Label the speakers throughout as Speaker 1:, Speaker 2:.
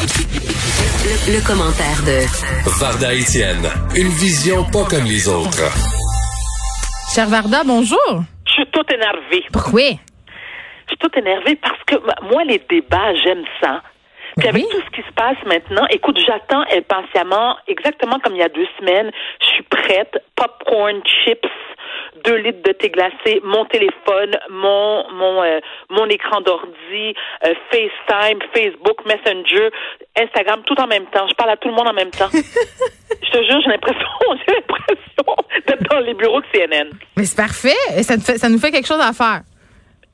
Speaker 1: Le, commentaire de
Speaker 2: Varda Etienne, une vision pas comme les autres.
Speaker 3: Cher Varda, bonjour.
Speaker 4: Je suis toute énervée.
Speaker 3: Pourquoi?
Speaker 4: Je suis toute énervée parce que moi, les débats, j'aime ça. Puis avec tout ce qui se passe maintenant, écoute, j'attends impatiemment, exactement comme il y a deux semaines, je suis prête, popcorn, chips, deux litres de thé glacé, mon téléphone, mon mon euh, mon écran d'ordi, euh, FaceTime, Facebook, Messenger, Instagram, tout en même temps. Je parle à tout le monde en même temps. Je te jure, j'ai l'impression, j'ai l'impression d'être dans les bureaux de CNN.
Speaker 3: Mais c'est parfait. Ça, ça nous fait quelque chose à faire.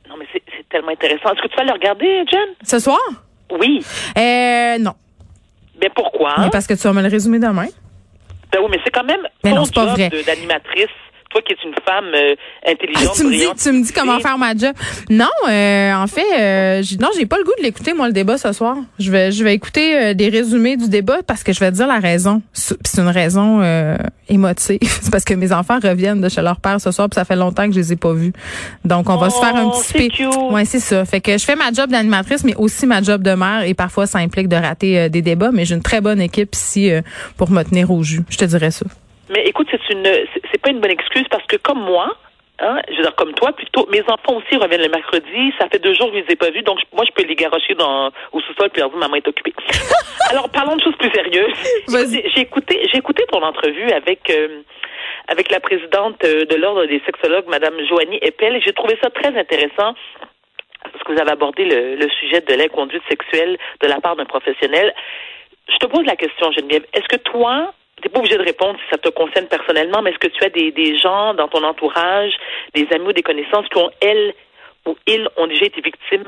Speaker 4: Non, mais c'est tellement intéressant. Est-ce que tu vas le regarder, Jen?
Speaker 3: Ce soir?
Speaker 4: Oui.
Speaker 3: Euh, non.
Speaker 4: Mais pourquoi?
Speaker 3: Mais parce que tu vas me le résumer demain.
Speaker 4: Ben oui, mais c'est quand même
Speaker 3: mais
Speaker 4: ton
Speaker 3: non, pas
Speaker 4: job
Speaker 3: vrai.
Speaker 4: d'animatrice toi qui es une femme euh, intelligente,
Speaker 3: ah, tu me dis, tu me dis comment faire ma job. Non, euh, en fait, euh, j'ai- non, j'ai pas le goût de l'écouter moi le débat ce soir. Je vais, je vais écouter euh, des résumés du débat parce que je vais te dire la raison. C'est c'est une raison euh, émotive. C'est parce que mes enfants reviennent de chez leur père ce soir, puis ça fait longtemps que je les ai pas vus. Donc on va se faire un
Speaker 4: Oh,
Speaker 3: petit
Speaker 4: c'est cute.
Speaker 3: Ouais, c'est ça. Fait que je fais ma job d'animatrice, mais aussi ma job de mère, et parfois ça implique de rater des débats. Mais j'ai une très bonne équipe ici euh, pour me tenir au jus. Je te dirais ça.
Speaker 4: Mais écoute, c'est une, c'est- pas une bonne excuse parce que comme moi, hein, je veux dire comme toi plutôt, mes enfants aussi reviennent le mercredi. Ça fait deux jours que je les ai pas vus, donc je- moi je peux les garocher dans au sous-sol puis leur dire maman est occupée. Alors parlons de choses plus sérieuses. J'ai écouté, j'ai écouté ton entrevue avec. euh, avec la présidente euh, de l'ordre des sexologues, Madame Joanie Eppel, et j'ai trouvé ça très intéressant parce que vous avez abordé le, le sujet de l'inconduite sexuelle de la part d'un professionnel. Je te pose la question, Geneviève. Est-ce que toi, t'es pas obligé de répondre si ça te concerne personnellement, mais est-ce que tu as des, des gens dans ton entourage, des amis ou des connaissances qui ont, elles ou ils, ont déjà été victimes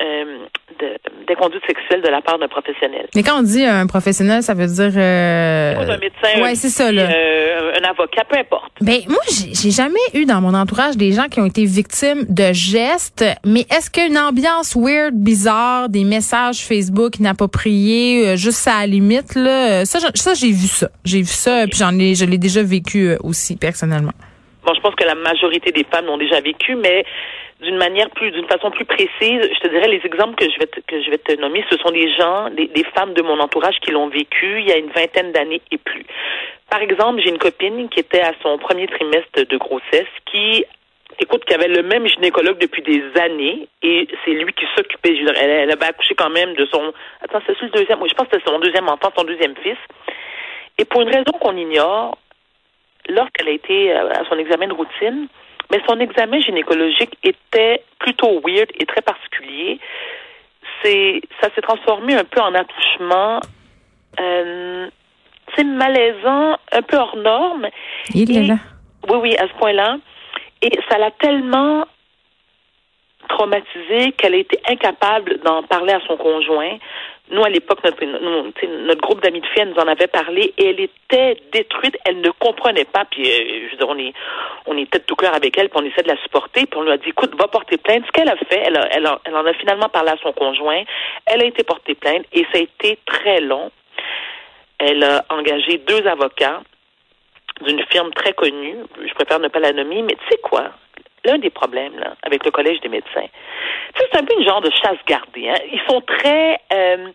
Speaker 4: euh, de- d'inconduite sexuelle de la part d'un professionnel?
Speaker 3: Mais quand on dit un professionnel, ça veut dire. Euh...
Speaker 4: Un médecin,
Speaker 3: Ouais,
Speaker 4: un,
Speaker 3: c'est ça là.
Speaker 4: euh, un avocat, peu importe.
Speaker 3: Ben moi, j'ai jamais eu dans mon entourage des gens qui ont été victimes de gestes, mais est-ce qu'une ambiance weird, bizarre, des messages Facebook inappropriés, euh, juste à la limite là, euh, ça, j'ai vu ça, j'ai vu ça, puis j'en ai, je l'ai déjà vécu aussi personnellement.
Speaker 4: Bon, je pense que la majorité des femmes l'ont déjà vécu, mais d'une manière plus, d'une façon plus précise, je te dirais les exemples que je vais te, que je vais te nommer, ce sont des gens, des, femmes de mon entourage qui l'ont vécu il y a une vingtaine d'années et plus. Par exemple, j'ai une copine qui était à son premier trimestre de grossesse, qui écoute, qui avait le même gynécologue depuis des années, et c'est lui qui s'occupait. Elle, elle avait accouché quand même de son, attends, c'est le deuxième, oui, je pense que c'était son deuxième enfant, son deuxième fils. Et pour une raison qu'on ignore, lorsqu'elle a été à son examen de routine, mais son examen gynécologique était plutôt weird et très particulier. C'est, ça s'est transformé un peu en attouchement, euh, c'est malaisant, un peu hors norme.
Speaker 3: Il est là.
Speaker 4: Oui, oui, à ce point-là. Et ça l'a tellement traumatisée qu'elle a été incapable d'en parler à son conjoint. Nous, à l'époque, notre, notre groupe d'amis de filles, elle nous en avait parlé et elle était détruite. Elle ne comprenait pas. Puis, euh, je veux dire, on est, on tête tout cœur avec elle, puis on essaie de la supporter. Puis on lui a dit, écoute, va porter plainte. Ce qu'elle a fait, elle, elle, a- elle en a finalement parlé à son conjoint. Elle a été portée plainte et ça a été très long. Elle a engagé deux avocats d'une firme très connue. Je préfère ne pas la nommer, mais tu sais quoi? L'un des problèmes avec le Collège des médecins, c'est un peu une genre de chasse gardée. Hein? Ils sont très... euh,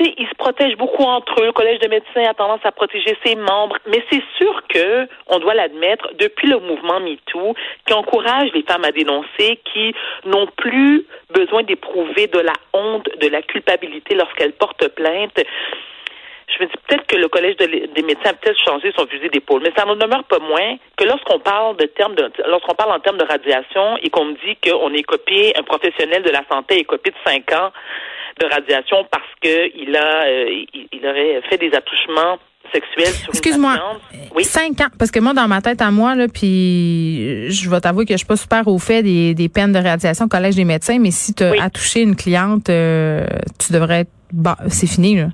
Speaker 4: ils se protègent beaucoup entre eux. Le Collège des médecins a tendance à protéger ses membres. Mais c'est sûr que, on doit l'admettre, depuis le mouvement MeToo, qui encourage les femmes à dénoncer, qui n'ont plus besoin d'éprouver de la honte, de la culpabilité lorsqu'elles portent plainte, je me dis peut-être que le collège de des médecins a peut-être changé son fusil d'épaule, mais ça n'en demeure pas moins que lorsqu'on parle de termes de lorsqu'on parle en termes de radiation et qu'on me dit qu'on est copié, un professionnel de la santé est copié de cinq ans de radiation parce que il a euh, il, il aurait fait des attouchements sexuels sur une
Speaker 3: Excuse-moi.
Speaker 4: Oui.
Speaker 3: Cinq ans. Parce que moi, dans ma tête à moi, là, puis je vais t'avouer que je suis pas super au fait des, des peines de radiation au collège des médecins, mais si tu as
Speaker 4: Oui.
Speaker 3: touché une cliente, euh, tu devrais être bon, c'est fini, là.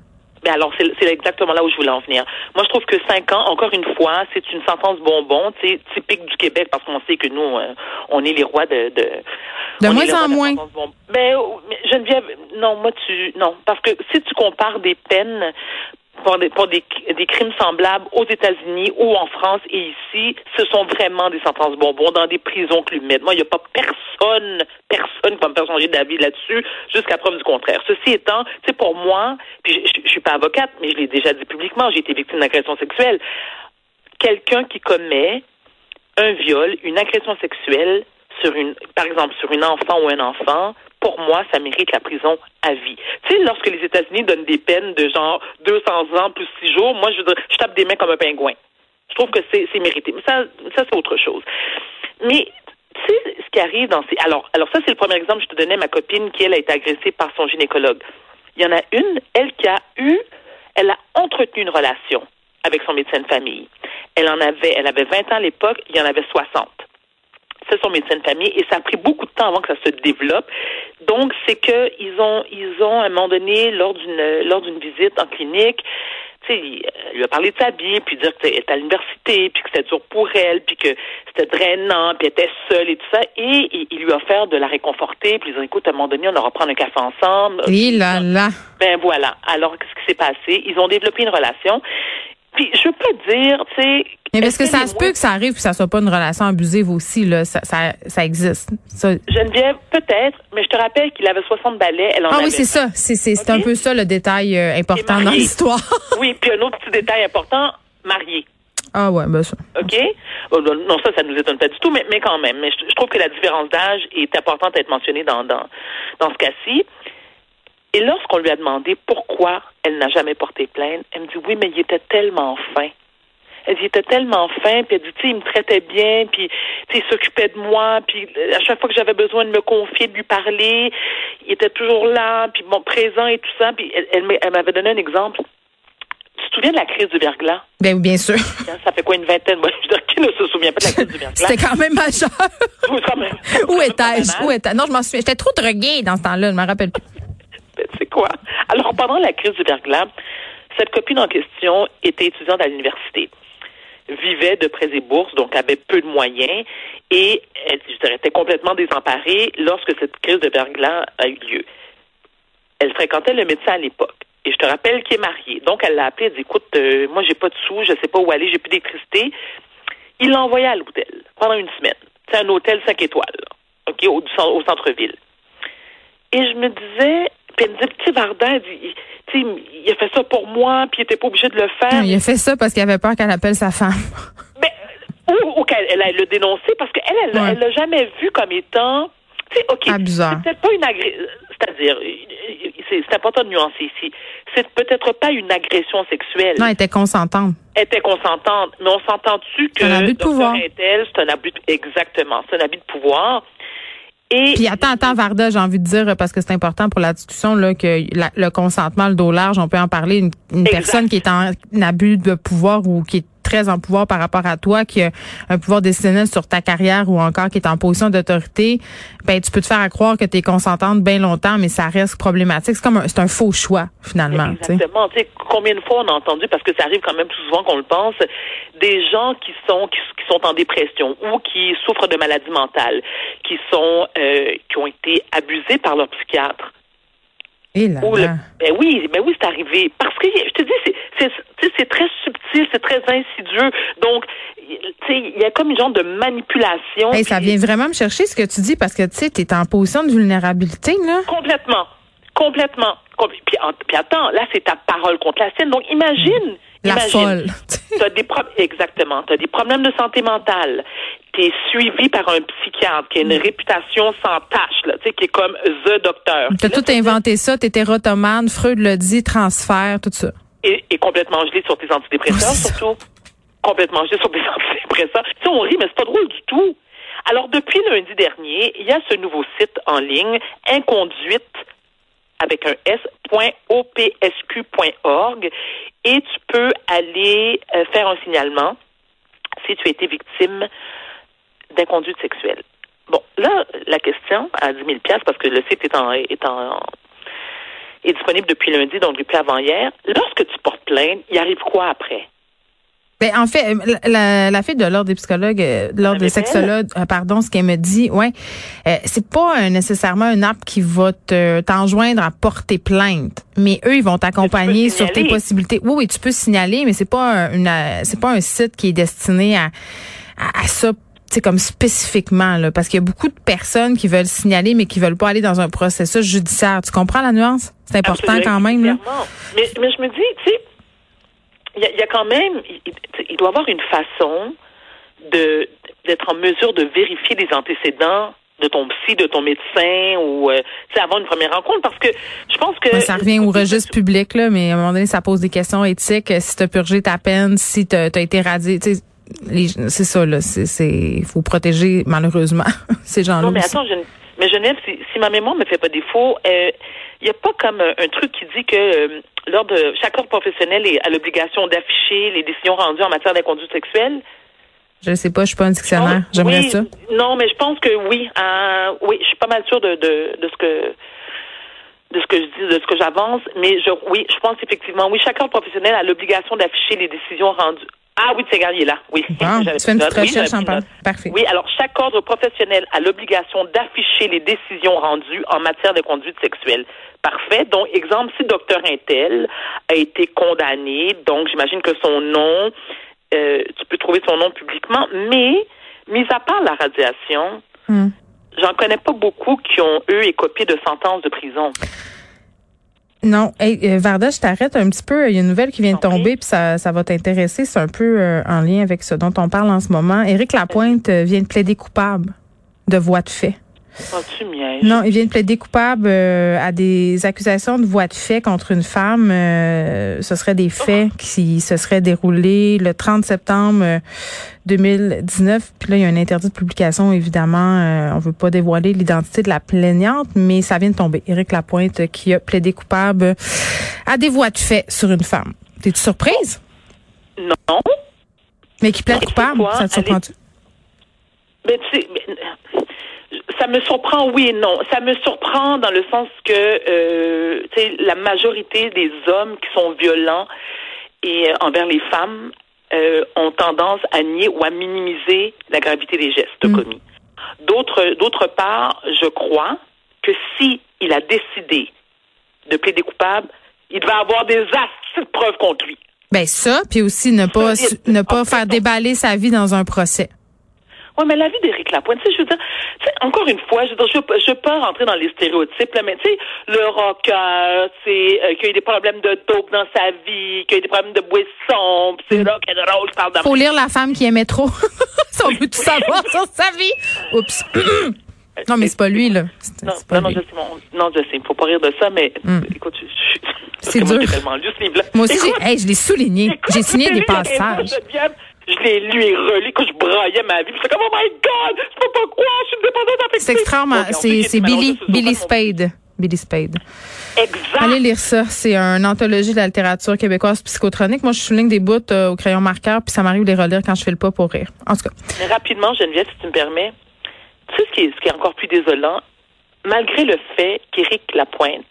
Speaker 4: Mais alors, c'est c'est exactement là où je voulais en venir. Moi, je trouve que cinq ans, encore une fois, c'est une sentence bonbon, sais, typique du Québec, parce qu'on sait que nous, euh, on est les rois de... De,
Speaker 3: moins en
Speaker 4: de
Speaker 3: moins.
Speaker 4: bonbon. Ben, oh, mais Geneviève, non, moi, tu... Non, parce que si tu compares des peines pour des, pour des, des crimes semblables aux États-Unis ou en France et ici, ce sont vraiment des sentences bonbons dans des prisons clumettes. Moi, il n'y a pas personne, personne qui va me faire changer d'avis là-dessus jusqu'à preuve du contraire. Ceci étant, sais, pour moi, puis je, je, pas avocate, mais je l'ai déjà dit publiquement, j'ai été victime d'agression sexuelle. Quelqu'un qui commet un viol, une agression sexuelle sur une, par exemple, sur une enfant ou un enfant, pour moi, ça mérite la prison à vie. Tu sais, lorsque les États-Unis donnent des peines de genre 200 ans plus 6 jours, moi, je, je tape des mains comme un pingouin. Je trouve que c'est mérité. Mais ça, ça c'est autre chose. Mais tu sais, ce qui arrive dans ces... Alors, alors ça, c'est le premier exemple que je te donnais, ma copine qui, elle, a été agressée par son gynécologue. Il y en a une, elle, qui a eu... Elle a entretenu une relation avec son médecin de famille. Elle en avait, elle avait 20 ans à l'époque, il y en avait 60 c'est son médecin de famille et ça a pris beaucoup de temps avant que ça se développe. Donc c'est que ils ont ils ont à un moment donné lors d'une lors d'une visite en clinique tu sais, il lui a parlé de sa vie, puis dire qu'elle était à l'université, puis que c'était dur pour elle, puis que c'était drainant, puis elle était seule et tout ça. Et il, lui a offert de la réconforter, puis il dit, écoute, à un moment donné, on aura prendre un café ensemble.
Speaker 3: Et là, là.
Speaker 4: Ben voilà. Alors, qu'est-ce qui s'est passé? Ils ont développé une relation. Puis je peux dire, tu sais.
Speaker 3: Mais parce que, ça se peut que ça arrive que ça soit pas une relation abusive aussi, là. Ça, ça, ça existe. Ça...
Speaker 4: Geneviève, peut-être, mais je te rappelle qu'il avait 60 balais, elle en
Speaker 3: Ah
Speaker 4: oui,
Speaker 3: c'est ça. C'est, c'est, c'est un peu ça le détail euh, important dans l'histoire.
Speaker 4: oui, puis un autre petit détail important, marié.
Speaker 3: Ah ouais, ben ça.
Speaker 4: OK? Non, ça, ça nous étonne pas du tout, mais, mais quand même. Mais je, je trouve que la différence d'âge est importante à être mentionnée dans, dans, dans ce cas-ci. Et lorsqu'on lui a demandé pourquoi elle n'a jamais porté plainte, elle me dit oui, mais il était tellement fin. Elle dit, il était tellement fin, puis elle dit, tu sais, il me traitait bien, puis il s'occupait de moi, puis euh, à chaque fois que j'avais besoin de me confier, de lui parler, il était toujours là, puis bon, présent et tout ça. Puis elle, elle m'avait donné un exemple. Tu te souviens de la crise du verglas?
Speaker 3: Ben oui, bien sûr.
Speaker 4: Ça fait quoi une vingtaine? Moi, je veux dire, qui ne se souvient pas de la crise du verglas?
Speaker 3: C'était quand même majeur.
Speaker 4: Oui, quand même.
Speaker 3: Où étais-je? Où Non, je m'en souviens. J'étais trop droguée dans ce temps-là, je me rappelle plus.
Speaker 4: Alors, pendant la crise du verglas, cette copine en question était étudiante à l'université vivait de prêts et bourses, donc avait peu de moyens, et elle, je dirais, était complètement désemparée lorsque cette crise de verglas a eu lieu. Elle fréquentait le médecin à l'époque. Et je te rappelle qu'il est marié. Donc, elle l'a appelé, elle dit, écoute, euh, moi, j'ai pas de sous, je sais pas où aller, j'ai plus d'électricité. Il l'a envoyé à l'hôtel pendant une semaine. C'est un hôtel 5 étoiles, OK, au centre-ville. Et je me disais, puis elle me dit, petit Varda, il, il a fait ça pour moi, puis il était pas obligé de le faire.
Speaker 3: il a fait ça parce qu'il avait peur qu'elle appelle sa femme.
Speaker 4: Mais, ou, ou qu'elle le dénoncer, parce qu'elle, elle l'a ouais. jamais vu comme étant, tu sais, OK, c'est peut-être pas une agression, c'est-à-dire, c'est important de nuancer ici, c'est peut-être pas une agression sexuelle.
Speaker 3: Non, elle était consentante.
Speaker 4: Elle était consentante, mais on s'entend-tu que...
Speaker 3: C'est un abus de pouvoir.
Speaker 4: C'est un abus, exactement, c'est un abus de pouvoir. Et
Speaker 3: Puis attends, attends, Varda, j'ai envie de dire, parce que c'est important pour la discussion, là, que la, le consentement, le dos large, on peut en parler. Une, une personne qui est en abus de pouvoir ou qui est très en pouvoir par rapport à toi, qui a un pouvoir décisionnel sur ta carrière ou encore qui est en position d'autorité, ben tu peux te faire croire que tu es consentante bien longtemps, mais ça reste problématique. C'est comme un, c'est un faux choix finalement.
Speaker 4: Exactement. Tu sais, combien de fois on a entendu, parce que ça arrive quand même plus souvent qu'on le pense, des gens qui sont qui, qui, sont en dépression ou qui souffrent de maladies mentales, qui sont euh, qui ont été abusés par leur psychiatre.
Speaker 3: Et là,
Speaker 4: le, ben oui, ben oui, c'est arrivé. Parce que je te dis, c'est très subtil, c'est très insidieux. Donc, tu sais, il y a comme une genre de manipulation.
Speaker 3: Hey, ça vient vraiment me chercher ce que tu dis parce que tu sais, t'es en position de vulnérabilité là.
Speaker 4: Complètement, complètement. Puis, puis attends, là c'est ta parole contre la sienne. Donc imagine.
Speaker 3: La
Speaker 4: imagine,
Speaker 3: folle.
Speaker 4: T'as des pro exactement. Tu as des problèmes de santé mentale. Tu es suivi par un psychiatre qui a une mm. réputation sans tâche, là, qui est comme The Docteur.
Speaker 3: Tu as tout inventé ça. Tu étais rotomane, Freud le dit, transfert, tout ça.
Speaker 4: Et, et complètement gelé sur tes antidépresseurs, surtout. Complètement gelé sur tes antidépresseurs. Tu sais, on rit, mais c'est pas drôle du tout. Alors, depuis lundi dernier, il y a ce nouveau site en ligne, Inconduite, avec un s.opsq.org et tu peux aller euh, faire un signalement si tu as été victime d'inconduite sexuelle. Bon, là, la question à 10 000 parce que le site est en, est en est disponible depuis lundi, donc depuis avant-hier. Lorsque tu portes plainte, il arrive quoi après?
Speaker 3: Ben, en fait, la, la fille de l'ordre des psychologues, euh, de l'ordre des sexologues, euh, pardon, ce qu'elle me dit, ouais, euh, c'est pas nécessairement une app qui va te t'enjoindre à porter plainte, mais eux, ils vont t'accompagner sur tes possibilités. Oui, oui, tu peux signaler, mais c'est pas une, c'est pas un site qui est destiné à, à, à ça c'est comme spécifiquement là parce qu'il y a beaucoup de personnes qui veulent signaler mais qui veulent pas aller dans un processus judiciaire. Tu comprends la nuance? C'est important quand même là.
Speaker 4: Mais, mais je me dis, tu sais, il y, a quand même, il, doit y avoir une façon de d'être en mesure de vérifier les antécédents de ton psy, de ton médecin ou euh, avant une première rencontre parce que je pense que
Speaker 3: ça revient au registre public là, mais à un moment donné ça pose des questions éthiques si tu as purgé ta peine, si tu as, été radié, c'est ça là, c'est faut protéger malheureusement ces gens-là.
Speaker 4: Non mais attends, je, mais Genève, si, si, ma mémoire me fait pas défaut, il euh, n'y a pas comme un, truc qui dit que euh, lors de chaque ordre professionnel est, a l'obligation d'afficher les décisions rendues en matière d'inconduite sexuelle?
Speaker 3: Je ne sais pas, je suis pas un dictionnaire. J'aimerais
Speaker 4: ça. Non, mais je pense que oui. Euh, oui, je suis pas mal sûre de, de, de ce que de ce que je dis, de ce que j'avance, mais je, oui, je pense effectivement, oui, chaque ordre professionnel a l'obligation d'afficher les décisions rendues ah oui, c'est gagné là. Oui.
Speaker 3: Tu fais une petite recherche en Parfait.
Speaker 4: Oui, alors chaque ordre professionnel a l'obligation d'afficher les décisions rendues en matière de conduite sexuelle. Parfait. Donc, exemple, si docteur Intel a été condamné, donc j'imagine que son nom, euh, tu peux trouver son nom publiquement, mais mis à part la radiation, hmm. j'en connais pas beaucoup qui ont eu écopé de sentences de prison.
Speaker 3: Non, hey, euh, Varda, je t'arrête un petit peu. Il y a une nouvelle qui vient de tomber, puis ça, ça va t'intéresser. C'est un peu euh, en lien avec ce dont on parle en ce moment. Éric Lapointe euh, vient de plaider coupable de voie de fait. Non, il vient de plaider coupable euh, à des accusations de voie de fait contre une femme. Euh, ce serait des faits qui se seraient déroulés le 30 septembre 2019. Euh, Puis là, il y a un interdit de publication, évidemment. on veut pas dévoiler l'identité de la plaignante, mais ça vient de tomber. Éric Lapointe qui a plaidé coupable à des voies de fait sur une femme. T'es-tu surprise?
Speaker 4: Non.
Speaker 3: Mais qui plaide coupable, ça te surprend-tu?
Speaker 4: Ben, tu sais, ça me surprend, oui et non. Ça me surprend dans le sens que euh, la majorité des hommes qui sont violents et euh, envers les femmes euh, ont tendance à nier ou à minimiser la gravité des gestes mm. commis. D'autre, d'autre part, je crois que si il a décidé de plaider coupable, il va avoir des de preuves contre lui.
Speaker 3: Ben ça, puis aussi ne pas ne pas faire déballer sa vie dans un procès.
Speaker 4: Oui, mais la vie d'Éric Lapointe, tu sais, je veux dire, encore une fois, je veux dire, je, je peux rentrer dans les stéréotypes, là, mais tu sais, le rocker, tu sais, euh, qu'il a des problèmes de dope dans sa vie, qu'il a des problèmes de boisson, pis c'est rock and roll, parle
Speaker 3: Faut lire La femme qui aimait trop. si on veut tout savoir sur sa vie. Oups. non, mais c'est pas lui, là.
Speaker 4: Non, pas non, lui. je sais, non, je sais, faut pas rire de ça, mais mm. écoute, je, je
Speaker 3: c'est dur. Moi aussi, hey, je l'ai souligné. J'ai signé des passages
Speaker 4: je l'ai lu et relu quand je braillais ma vie. C'est comme, oh my God, je peux pas croire, je suis dépendante affective.
Speaker 3: C'est extrêmement, c'est, c'est Billy, Billy Spade. Billy Spade.
Speaker 4: Exact.
Speaker 3: Allez lire ça. C'est une anthologie de la littérature québécoise psychotronique. Moi, je souligne des bouts euh, au crayon marqueur, puis ça m'arrive de les relire quand je fais le pas pour rire. En tout cas.
Speaker 4: Mais rapidement, Geneviève, si tu me permets, tu sais ce qui est, ce qui est encore plus désolant, malgré le fait qu'Éric Lapointe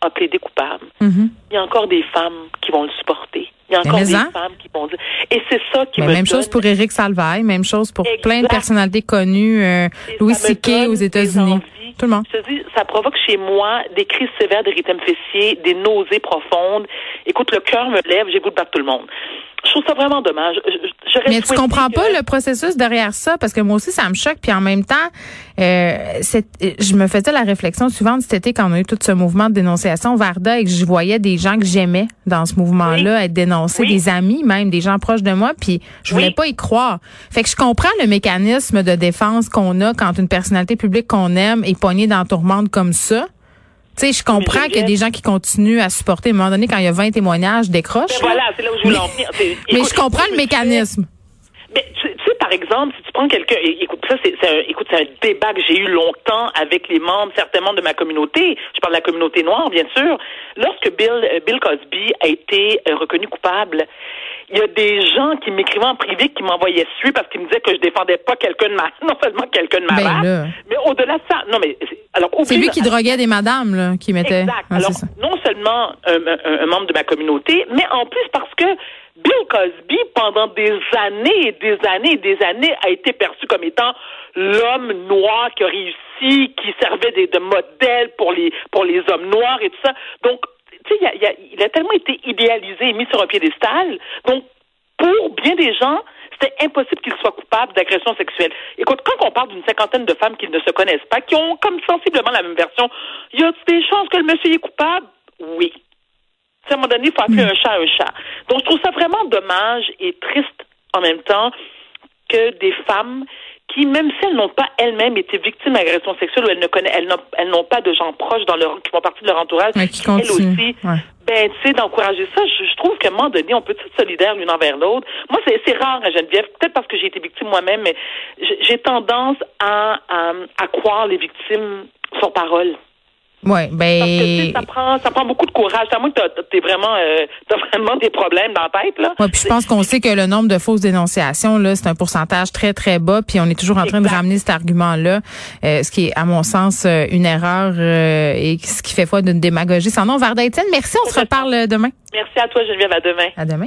Speaker 4: a plaidé coupable, mm-hmm. il y a encore des femmes qui vont le supporter. Il y a encore des femmes qui vont dire. Et c'est ça qui
Speaker 3: Mais
Speaker 4: me
Speaker 3: Même chose pour Éric Salvaille, même chose pour plein de personnalités connues, euh, Louis C.K. aux États-Unis. Tout le monde.
Speaker 4: Je te dis, ça provoque chez moi des crises sévères d'érythème fessier, des nausées profondes. Écoute, le cœur me lève, j'ai goût de battre tout le monde. Je trouve ça vraiment dommage.
Speaker 3: Mais tu comprends pas le processus derrière ça parce que moi aussi ça me choque puis en même temps euh, je me faisais la réflexion suivante cet été quand on a eu tout ce mouvement de dénonciation Varda et que je voyais des gens que j'aimais dans ce mouvement-là être dénoncés, des amis même, des gens proches de moi puis je voulais pas y croire. Fait que je comprends le mécanisme de défense qu'on a quand une personnalité publique qu'on aime est poignée dans tourmente comme ça. Tu sais, je comprends qu'il y a des gens qui continuent à supporter. À un moment donné, quand il y a 20 témoignages, décrochent.
Speaker 4: Ben voilà, c'est là où je voulais en venir.
Speaker 3: Mais je comprends le mécanisme.
Speaker 4: Mais tu, sais, par exemple, si tu prends quelqu'un, écoute, ça, c'est, un, écoute, c'est un débat que j'ai eu longtemps avec les membres, certainement de ma communauté. Je parle de la communauté noire, bien sûr. Lorsque Bill, euh, Bill Cosby a été euh, reconnu coupable, il y a des gens qui m'écrivaient en privé qui m'envoyaient suivre parce qu'ils me disaient que je défendais pas quelqu'un de ma, non seulement quelqu'un de ma
Speaker 3: ben
Speaker 4: mais au-delà de ça, non mais alors
Speaker 3: c'est lui qui droguait des madames là, qui mettait.
Speaker 4: Exact. alors non seulement un, membre de ma communauté, mais en plus parce que Bill Cosby, pendant des années et des années et des années, a été perçu comme étant l'homme noir qui a réussi, qui servait de, de modèle pour les, pour les hommes noirs et tout ça. Donc, tu sais, il, a, il a tellement été idéalisé et mis sur un piédestal. Donc, pour bien des gens, c'était impossible qu'il soit coupable d'agression sexuelle. Écoute, quand on parle d'une cinquantaine de femmes qui ne se connaissent pas, qui ont comme sensiblement la même version, y a des chances que le monsieur est coupable? Oui. À un moment donné, il faut appeler un chat un chat. Donc, je trouve ça vraiment dommage et triste en même temps que des femmes qui, même si elles n'ont pas elles-mêmes été victimes d'agression sexuelle ou elles ne connaissent, elles n'ont pas de gens proches dans leur, qui font partie de leur entourage,
Speaker 3: ouais, qui elles aussi,
Speaker 4: ouais. ben, tu sais, d'encourager ça. Je, je, trouve qu'à un moment donné, on peut être solidaire l'une envers l'autre. Moi, c'est rare, hein, Geneviève, peut-être parce que j'ai été victime moi-même, mais j'ai tendance à, à, à croire les victimes sur parole.
Speaker 3: Ouais, ben.
Speaker 4: Parce que, ça prend, ça prend beaucoup de courage. À moins que t'as vraiment, euh, t'as vraiment des problèmes dans la tête, là.
Speaker 3: Ouais, puis je pense qu'on sait que le nombre de fausses dénonciations, là, c'est un pourcentage très, très bas. Puis on est toujours en train exact. de ramener cet argument-là, euh, ce qui est, à mon sens, euh, une erreur et ce qui fait foi d'une démagogie sans nom. Varda Étienne, merci. On se reparle demain.
Speaker 4: Merci à toi, Geneviève. À demain.
Speaker 3: À demain.